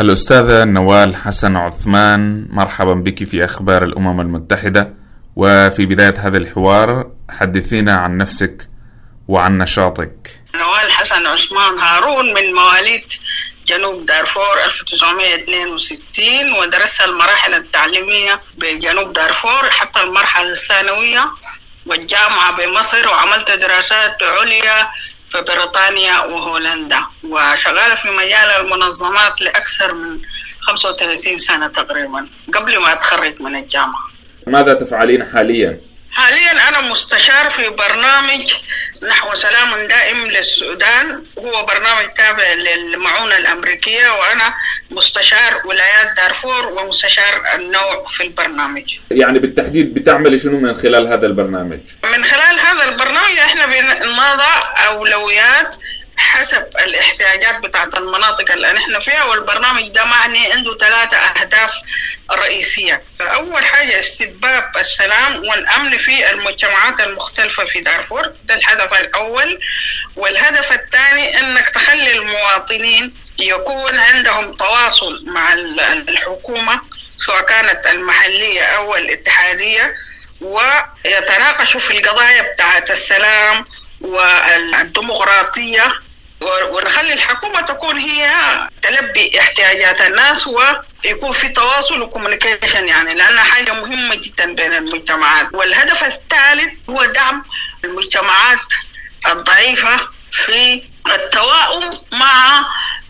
الأستاذة نوال حسن عثمان مرحبا بك في أخبار الأمم المتحدة. وفي بداية هذا الحوار حدثينا عن نفسك وعن نشاطك. نوال حسن عثمان هارون من مواليد جنوب دارفور 1962 ودرست المراحل التعليمية بجنوب دارفور حتى المرحلة الثانوية والجامعة بمصر وعملت دراسات عليا في بريطانيا وهولندا وشغالة في مجال المنظمات لأكثر من 35 سنة تقريبا قبل ما أتخرج من الجامعة ماذا تفعلين حاليا؟ حاليا أنا مستشار في برنامج نحو سلام دائم للسودان هو برنامج تابع للمعونة الأمريكية وأنا مستشار ولايات دارفور ومستشار النوع في البرنامج يعني بالتحديد بتعمل شنو من خلال هذا البرنامج؟ من خلال هذا البرنامج إحنا بنضع أولويات حسب الاحتياجات بتاعت المناطق اللي نحن فيها والبرنامج ده معني عنده ثلاثة أهداف رئيسية. أول حاجة استتباب السلام والأمن في المجتمعات المختلفة في دارفور ده الهدف الأول. والهدف الثاني أنك تخلي المواطنين يكون عندهم تواصل مع الحكومة سواء كانت المحلية أو الاتحادية ويتناقشوا في القضايا بتاعت السلام والديمقراطية. ونخلي الحكومة تكون هي تلبي احتياجات الناس ويكون في تواصل وكوميونيكيشن يعني لأنها حاجة مهمة جدا بين المجتمعات. والهدف الثالث هو دعم المجتمعات الضعيفة في التواؤم مع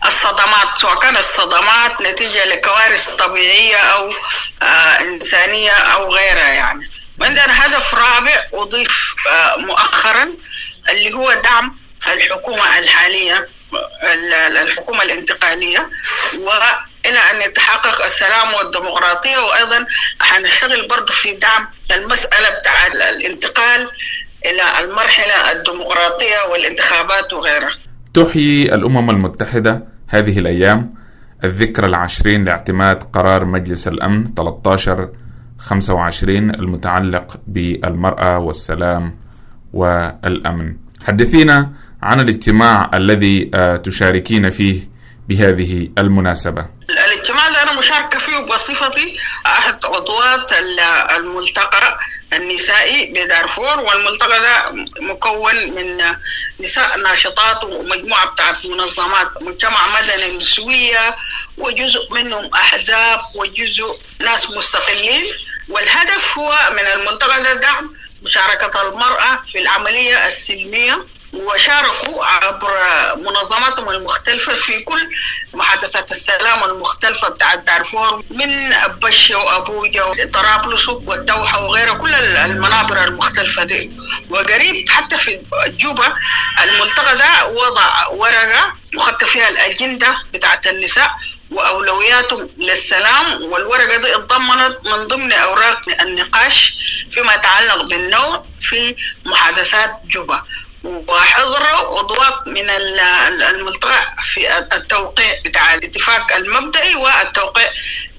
الصدمات سواء كانت الصدمات نتيجة لكوارث طبيعية أو آه إنسانية أو غيرها يعني. عندنا هدف رابع أضيف آه مؤخرا اللي هو دعم الحكومة الحالية الحكومة الانتقالية وإلى أن يتحقق السلام والديمقراطية وأيضا حنشتغل برضه في دعم المسألة بتاع الانتقال إلى المرحلة الديمقراطية والانتخابات وغيرها. تحيي الأمم المتحدة هذه الأيام. الذكرى العشرين لاعتماد قرار مجلس الأمن 13 25 المتعلق بالمرأة والسلام والأمن. حدثينا عن الاجتماع الذي تشاركين فيه بهذه المناسبة. الاجتماع ده أنا مشاركة فيه بصفتي أحد عضوات الملتقى النسائي بدارفور والملتقى ده مكون من نساء ناشطات ومجموعة بتاعت منظمات مجتمع مدني نسوية وجزء منهم أحزاب وجزء ناس مستقلين. والهدف هو من الملتقى ده دعم مشاركة المرأة في العملية السلمية. وشاركوا عبر منظماتهم المختلفة في كل محادثات السلام المختلفة بتاعت دارفور من بشة وأبوجا وطرابلس والدوحة وغيرها كل المناطق المختلفة دي. وقريب حتى في جوبا الملتقى ده وضع ورقة وخدت فيها الأجندة بتاعت النساء وأولوياتهم للسلام والورقة دي اتضمنت من ضمن أوراق النقاش فيما يتعلق بالنوع في محادثات جوبا. وحضروا عضوات من الملتقى في التوقيع بتاع الاتفاق المبدئي والتوقيع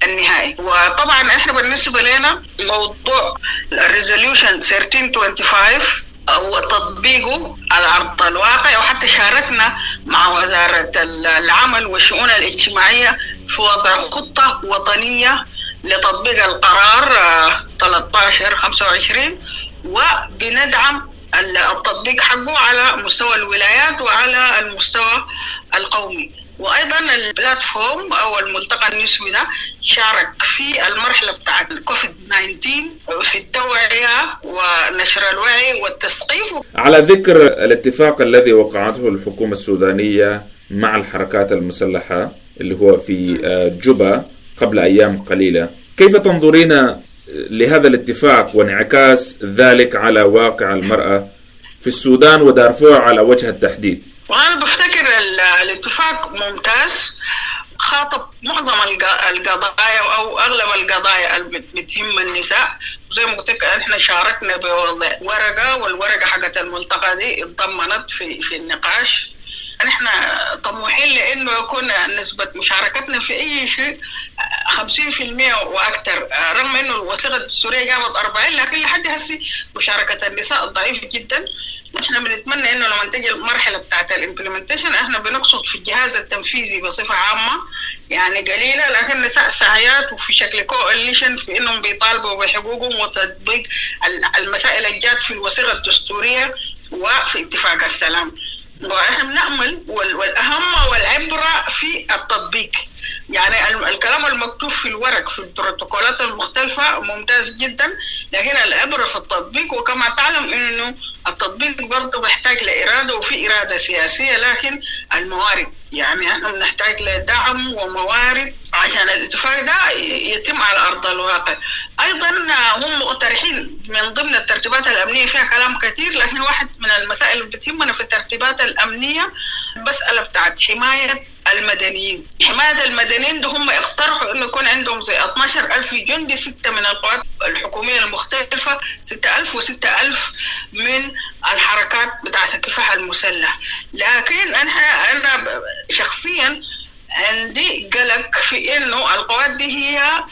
النهائي. وطبعا إحنا بالنسبة لنا موضوع الريزوليوشن 1325 وتطبيقه على أرض الواقع وحتى شاركنا مع وزارة العمل والشؤون الاجتماعية في وضع خطة وطنية لتطبيق القرار 13 25 وبندعم التطبيق حقه على مستوى الولايات وعلى المستوى القومي. وأيضا البلاتفورم أو الملتقى النسوي ده شارك في المرحلة بتاعت الكوفيد 19 في التوعية ونشر الوعي والتثقيف. على ذكر الاتفاق الذي وقعته الحكومة السودانية مع الحركات المسلحة اللي هو في جوبا قبل أيام قليلة كيف تنظرين لهذا الاتفاق وانعكاس ذلك على واقع المرأة في السودان ودارفور على وجه التحديد. وأنا بفتكر الاتفاق ممتاز خاطب معظم القضايا أو أغلب القضايا اللي بتهم النساء. زي ما قلت لك إحنا شاركنا بوضع ورقة والورقة حقت الملتقى دي اتضمنت في في النقاش. نحن طموحين لأنه يكون نسبة مشاركتنا في اي شيء 50% وأكثر رغم انه الوثيقه الدستوريه جابت 40 لكن لحد هسه مشاركة النساء ضعيفة جدا. نحن بنتمنى انه لما تجي المرحلة بتاعت ال implementation إحنا بنقصد في الجهاز التنفيذي بصفة عامة يعني قليلة لكن النساء سعيات وفي شكل coalition في انهم بيطالبوا بحقوقهم وتطبيق المسائل الجات في الوثيقة الدستورية وفي اتفاق السلام. وإحنا بنامل والأهم والعبرة في التطبيق. يعني الكلام المكتوب في الورق في البروتوكولات المختلفة ممتاز جدا لكن العبرة في التطبيق وكما تعلم إنه التطبيق برضه بيحتاج لإرادة وفي إرادة سياسية لكن الموارد. يعني إحنا بنحتاج لدعم وموارد عشان الاتفاق ده يتم على أرض الواقع. أيضا هم مقترحين من ضمن الترتيبات الأمنية فيها كلام كثير لكن واحد من المسائل اللي بتهمنا في الترتيبات الأمنية المساله بتاعت حماية المدنيين. حماية المدنيين ده هم اقترحوا إنه يكون عندهم زي 12 ألف جندي ستة من القوات الحكومية المختلفة 6000 و6000 من الحركات بتاعت الكفاح المسلح. لكن أنا أنا شخصيا عندي قلق في إنه القوات دي هي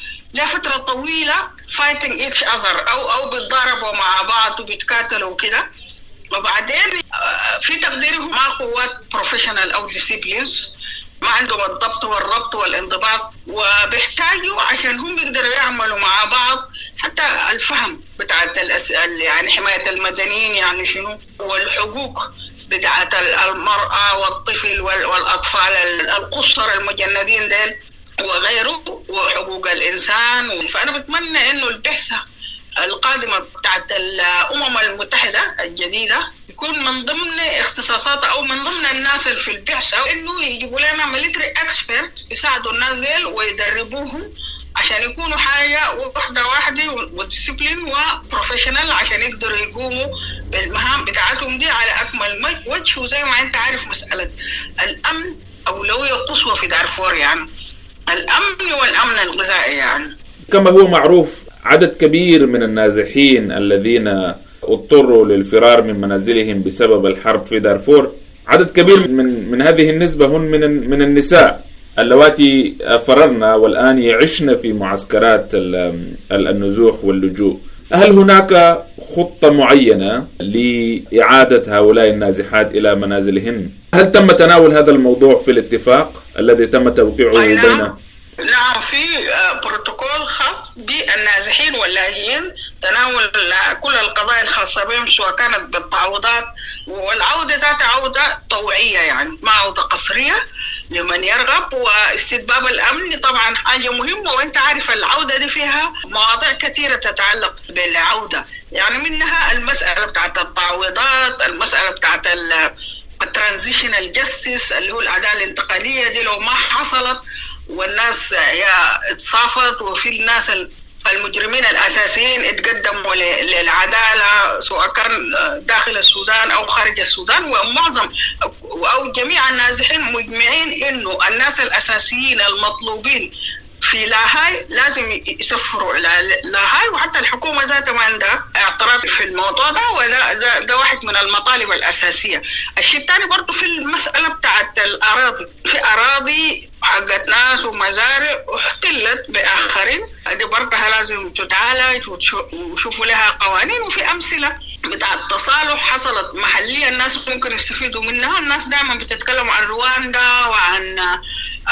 فترة طويلة fighting each other أو أو بيتضاربوا مع بعض وبيتكاتلوا وكده. وبعدين في تقديرهم مع قوات professional أو disciplined ما عندهم الضبط والربط والانضباط وبيحتاجوا عشان هم يقدروا يعملوا مع بعض حتى الفهم بتاعت يعني حماية المدنيين يعني شنو والحقوق بتاعت المرأة والطفل والأطفال القصر المجندين ديل وغيره وحقوق الإنسان. فأنا بتمنى إنه البعثة القادمة بتاعت الأمم المتحدة الجديدة يكون من ضمن اختصاصاتها أو من ضمن الناس اللي في البعثه إنه يجيبوا لنا military expert يساعدوا الناس ديل ويدربوهم عشان يكونوا حاجة واحدة واحدة وديسيبلين وبروفيشنال عشان يقدروا يقوموا بالمهام بتاعتهم دي على أكمل وجه. وزي ما أنت عارف مسألة الأمن اولويه قصوى في دارفور يعني. الأمن والأمن الغذائي يعني. كما هو معروف عدد كبير من النازحين الذين اضطروا للفرار من منازلهم بسبب الحرب في دارفور عدد كبير من من هذه النسبة هن من من النساء. اللواتي فررن والآن يعشن في معسكرات النزوح واللجوء هل هناك خطة معينة لإعادة هؤلاء النازحات إلى منازلهن؟ هل تم تناول هذا الموضوع في الاتفاق الذي تم توقيعه بين نعم في بروتوكول خاص بالنازحين واللاجئين تناول كل القضايا الخاصة بهم سواء كانت بالتعويضات والعودة ذات عودة طوعية يعني ما عودة قصرية لمن يرغب واستتباب الأمن طبعا حاجة مهمة وأنت عارف العودة دي فيها مواضيع كثيرة تتعلق بالعودة. يعني منها المسألة بتاعت التعويضات المسألة بتاعت ال transitional justice اللي هو العدالة الانتقالية دي لو ما حصلت والناس يا اتصافت وفي الناس المجرمين الأساسيين اتقدموا للعدالة سواء كان داخل السودان أو خارج السودان ومعظم أو جميع النازحين مجمعين إنه الناس الأساسيين المطلوبين في لاهاي لازم يسفروا إلى لاهاي وحتى الحكومة ذاتها ما عندها اعتراض في الموضوع ده وده ده, ده واحد من المطالب الأساسية. الشيء الثاني برضه في المسألة بتاعت الأراضي، في أراضي حقت ناس ومزارع احتلت بآخرين. دي برضه لازم تتعالج ويشوفوا لها قوانين وفي أمثلة. بتاع التصالح حصلت محليا الناس ممكن يستفيدوا منها. الناس دائما بتتكلم عن رواندا وعن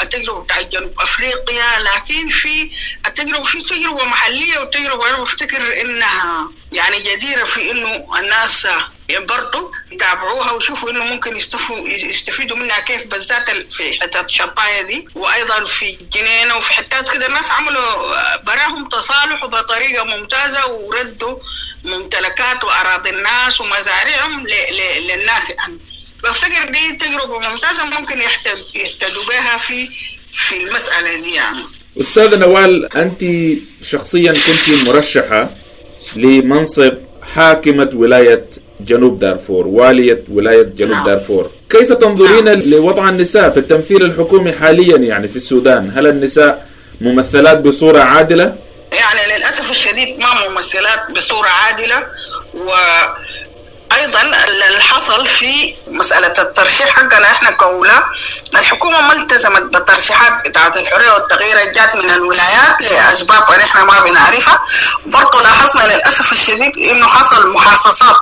التجربه بتاعت جنوب أفريقيا لكن في التجربة في تجربة محلية وتجربة أنا بفتكر إنها يعني جديرة في إنه الناس برضه يتابعوها ويشوفوا إنه ممكن يستفيدوا منها كيف بالذات في حتة الشطاية دي وأيضا في جنينة وفي حتات كده. الناس عملوا براهم تصالح بطريقة ممتازة وردوا ممتلكات وأراضي الناس ومزارعهم للناس يعني بفتكر دي تجربة ممتازة ممكن يهتدوا بها في في المسألة دي يعني أستاذة نوال أنت شخصيا كنت مرشحة لمنصب حاكمة ولاية جنوب دارفور والية ولاية جنوب نعم. دارفور كيف تنظرين نعم. لوضع النساء في التمثيل الحكومي حاليا يعني في السودان هل النساء ممثلات بصورة عادلة؟ يعني للأسف الشديد ما ممثلات بصورة عادلة و أيضا اللي حصل في مسألة الترشيح حقنا إحنا كأولى. الحكومة ما التزمت بالترشيحات بتاعت الحرية والتغيير جات من الولايات لأسباب إحنا ما بنعرفها. برضه لاحظنا للأسف الشديد إنه حصل محاصصات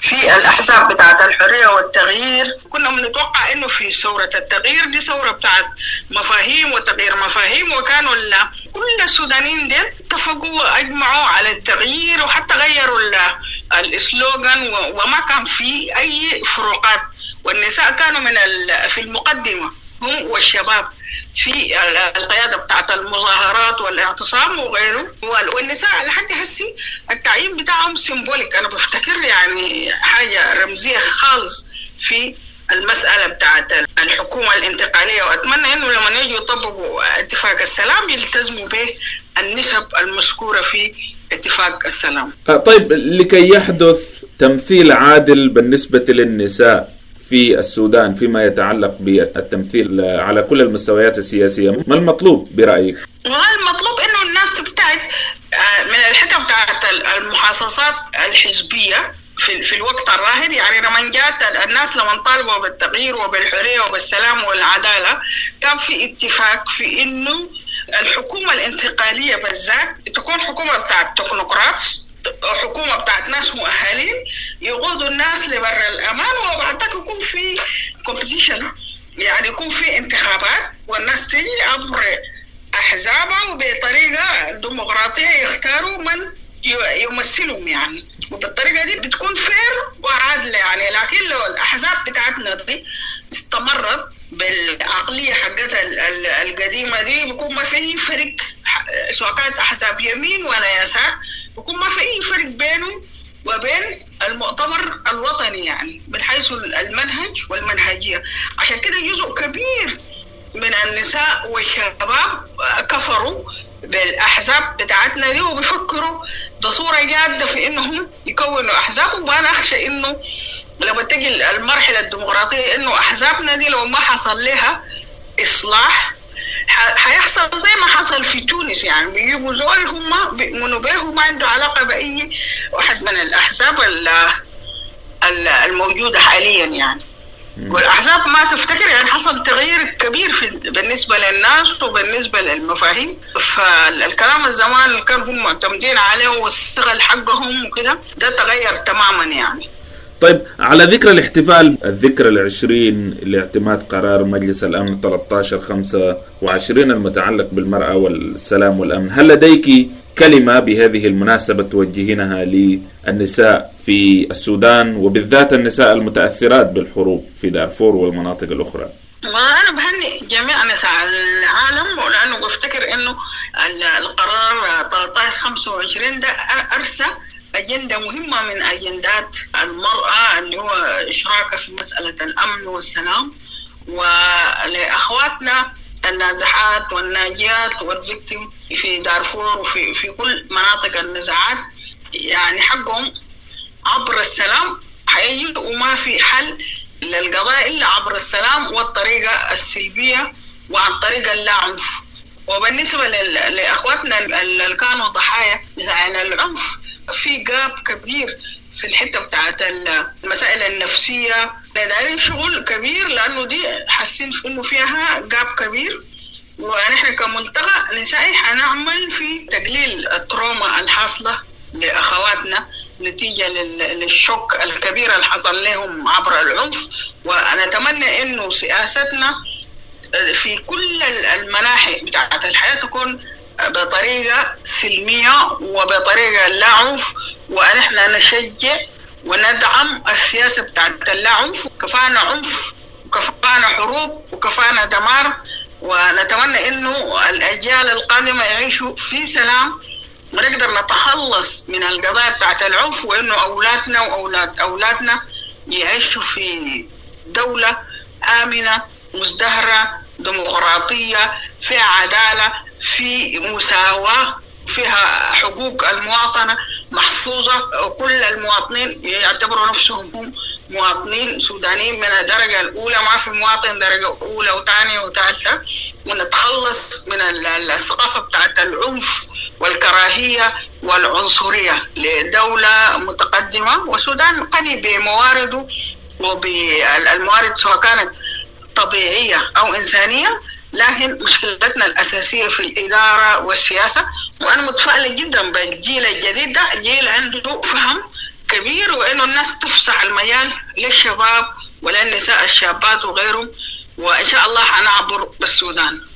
في الأحزاب بتاعت الحرية والتغيير. كنا بنتوقع إنه في ثورة التغيير دي ثورة بتاعت مفاهيم وتغيير مفاهيم وكانوا كل السودانيين دي اتفقوا وأجمعوا على التغيير وحتى غيروا السلوغان وما كان في أي فروقات. والنساء كانوا من في المقدمة. هم والشباب في القيادة بتاعت المظاهرات والاعتصام وغيره. والنساء لحد هسي التعيين بتاعهم سيمبوليك أنا بفتكر يعني حاجة رمزية خالص في المسألة بتاعت الحكومة الانتقالية. وأتمنى إنه لما يجوا يطبقوا اتفاق السلام يلتزموا به النسب المذكورة في اتفاق السلام. طيب لكي يحدث تمثيل عادل بالنسبة للنساء في السودان فيما يتعلق بالتمثيل على كل المستويات السياسية. ما المطلوب برأيك؟ المطلوب إنه الناس تبتعد من الحتة بتاعت المحاصصات الحزبية في, في الوقت الراهن. يعني لما جات الناس لما طالبوا بالتغيير وبالحرية وبالسلام والعدالة كان في اتفاق في إنه الحكومة الانتقالية بالذات تكون حكومة بتاعت تكنوقراط حكومة بتاعت ناس مؤهلين يقودوا الناس لبر الأمان وبعد ذلك يكون في competition يعني يكون في انتخابات والناس تجي عبر أحزابها وبطريقة ديمقراطية يختاروا من يمثلهم يعني. وبالطريقة دي بتكون fair وعادلة يعني. لكن لو الأحزاب بتاعتنا دي استمرت بالعقلية حقتها القديمة دي بيكون ما في فرق سواء كانت أحزاب يمين ولا يسار بيكون ما في أي فرق بينه وبين المؤتمر الوطني يعني من حيث المنهج والمنهجية. عشان كده جزء كبير من النساء والشباب كفروا بالأحزاب بتاعتنا دي وبيفكروا بصورة جادة في إنهم يكونوا أحزاب. وأنا أخشى إنه لما تجي المرحلة الديمقراطية إنه أحزابنا دي لو ما حصل لها إصلاح حيحصل زي ما حصل في تونس يعني بيجيبوا زول هم بيؤمنوا به وما عنده علاقة بأي واحد من الأحزاب الموجودة حاليا يعني. والأحزاب ما تفتكر يعني حصل تغيير كبير في بالنسبة للناس وبالنسبة للمفاهيم. فالكلام الزمان اللي كانوا هم معتمدين عليه والثقل حقهم وكده ده تغير تماما يعني. طيب على ذكر الاحتفال الذكرى العشرين لاعتماد قرار مجلس الأمن 13 25 المتعلق بالمرأة والسلام والأمن. هل لديك كلمة بهذه المناسبة توجهينها للنساء في السودان وبالذات النساء المتأثرات بالحروب في دارفور والمناطق الأخرى؟ وأنا بهني جميع نساء العالم ولأنه بفتكر إنه القرار 13 25 ده أرسى أجندة مهمة من أجندات المرأة اللي هو إشراكها في مسألة الأمن والسلام ولأخواتنا النازحات والناجيات والفيكتيم في دارفور وفي في كل مناطق النزاعات. يعني حقهم عبر السلام حيجي وما في حل للقضاء إلا عبر السلام والطريقة السلبية وعن طريق اللا عنف وبالنسبة لأخواتنا اللي كانوا ضحايا يعني العنف في جاب كبير في الحتة بتاعت المسائل النفسية. دايرين شغل كبير لأنه دي حاسين إنه فيها جاب كبير. ونحن كملتقى نسائي حنعمل في تقليل التروما الحاصلة لأخواتنا نتيجة للشوك الكبير اللي حصل لهم عبر العنف. ونتمنى إنه سياستنا في كل المناحي بتاعت الحياة تكون بطريقة سلمية وبطريقة لا عنف ونحن نشجع وندعم السياسة بتاعت اللا عنف كفانا عنف وكفانا حروب وكفانا دمار. ونتمنى إنه الأجيال القادمة يعيشوا في سلام ونقدر نتخلص من القضايا بتاعت العنف وإنه أولادنا واولاد أولادنا يعيشوا في دولة آمنة مزدهرة ديمقراطية فيها عدالة في مساواة فيها حقوق المواطنة محفوظة وكل المواطنين يعتبروا نفسهم هم مواطنين سودانيين من الدرجة الأولى. ما في مواطن درجة أولى وثانية وثالثة. ونتخلص من الثقافة بتاعت العنف والكراهية والعنصرية لدولة متقدمة. والسودان غني بموارده وبالموارد سواء كانت طبيعية أو إنسانية. لكن مشكلتنا الأساسية في الإدارة والسياسة وأنا متفائلة جدا بالجيل الجديد ده جيل عنده فهم كبير وإنه الناس تفسح المجال للشباب وللنساء الشابات وغيرهم وإن شاء الله حنعبر بالسودان.